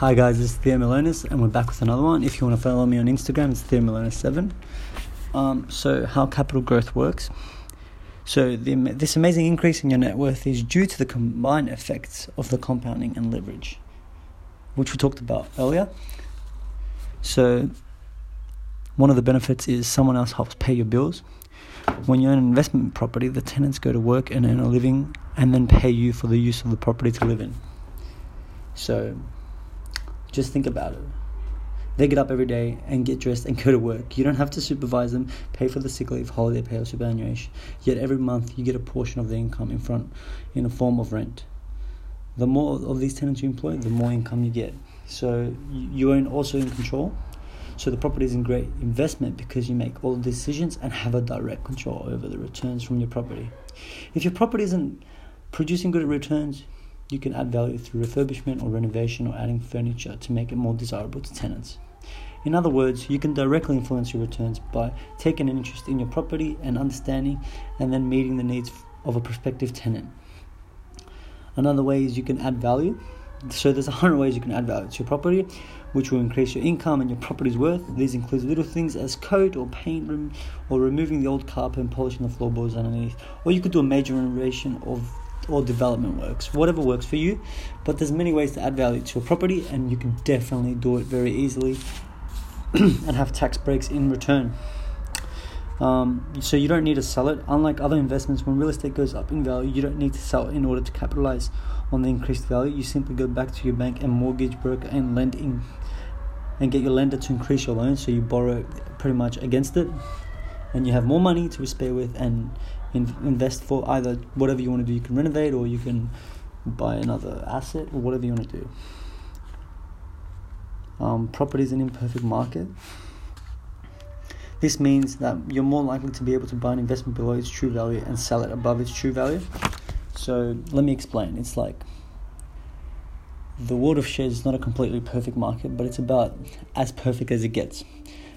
Hi guys, this is Theo Milonis, and we're back with another one. If you want to follow me on Instagram, it's Theo Milonis7. Um, so, how capital growth works. So, the, this amazing increase in your net worth is due to the combined effects of the compounding and leverage, which we talked about earlier. So, one of the benefits is someone else helps pay your bills. When you own an investment property, the tenants go to work and earn a living and then pay you for the use of the property to live in. So, just think about it. They get up every day and get dressed and go to work. You don't have to supervise them, pay for the sick leave, holiday pay, or superannuation. Yet every month you get a portion of the income in front in a form of rent. The more of these tenants you employ, the more income you get. So you are also in control. So the property is a great investment because you make all the decisions and have a direct control over the returns from your property. If your property isn't producing good returns, you can add value through refurbishment or renovation or adding furniture to make it more desirable to tenants. In other words, you can directly influence your returns by taking an interest in your property and understanding and then meeting the needs of a prospective tenant. Another way is you can add value. So there's a hundred ways you can add value to your property, which will increase your income and your property's worth. These include little things as coat or paint room, or removing the old carpet and polishing the floorboards underneath. Or you could do a major renovation of or development works, whatever works for you. But there's many ways to add value to a property, and you can definitely do it very easily and have tax breaks in return. Um, so you don't need to sell it. Unlike other investments, when real estate goes up in value, you don't need to sell in order to capitalize on the increased value. You simply go back to your bank and mortgage broker and lend in, and get your lender to increase your loan. So you borrow pretty much against it, and you have more money to spare with and in, invest for either whatever you want to do. You can renovate or you can buy another asset or whatever you want to do. Um, property is an imperfect market. This means that you're more likely to be able to buy an investment below its true value and sell it above its true value. So let me explain. It's like the world of shares is not a completely perfect market, but it's about as perfect as it gets.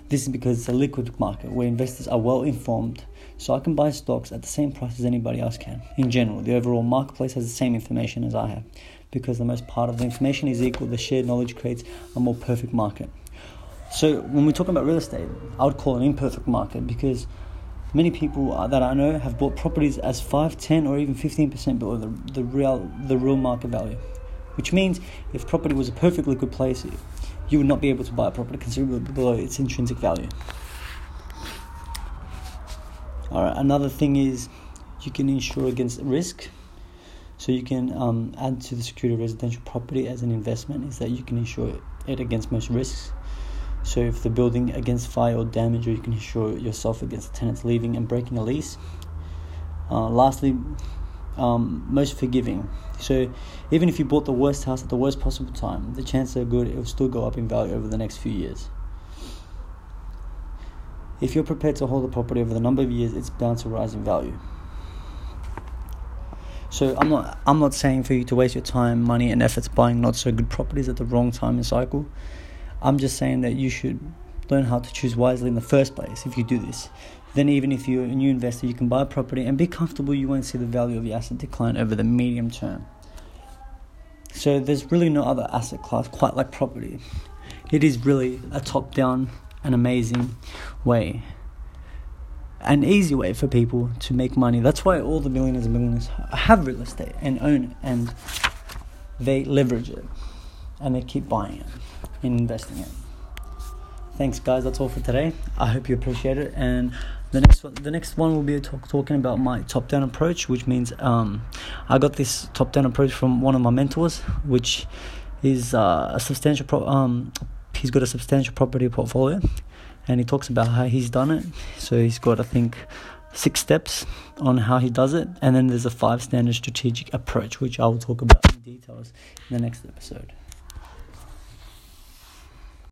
This is because it's a liquid market where investors are well informed, so I can buy stocks at the same price as anybody else can. In general, the overall marketplace has the same information as I have. Because the most part of the information is equal, the shared knowledge creates a more perfect market. So when we're talking about real estate, I would call it an imperfect market because many people uh, that I know have bought properties as 5, 10 or even 15% below the, the real the real market value. Which means if property was a perfectly good place, you would not be able to buy a property considerably below its intrinsic value. All right, another thing is you can insure against risk. So you can um, add to the security of residential property as an investment is that you can insure it against most risks. So if the building against fire or damage, or you can insure yourself against the tenants leaving and breaking a lease. Uh, lastly, um, most forgiving. So even if you bought the worst house at the worst possible time, the chances are good it will still go up in value over the next few years. If you're prepared to hold the property over the number of years, it's bound to rise in value. So I'm not I'm not saying for you to waste your time, money, and efforts buying not so good properties at the wrong time and cycle. I'm just saying that you should learn how to choose wisely in the first place if you do this. Then, even if you're a new investor, you can buy a property and be comfortable you won't see the value of your asset decline over the medium term. So, there's really no other asset class quite like property. It is really a top down and amazing way, an easy way for people to make money. That's why all the millionaires and millionaires have real estate and own it and they leverage it and they keep buying it and investing it. Thanks, guys. That's all for today. I hope you appreciate it. And the next one, the next one will be talk, talking about my top-down approach, which means um, I got this top-down approach from one of my mentors, which is uh, a substantial. Pro- um, he's got a substantial property portfolio, and he talks about how he's done it. So he's got, I think, six steps on how he does it, and then there's a five-standard strategic approach, which I will talk about in details in the next episode.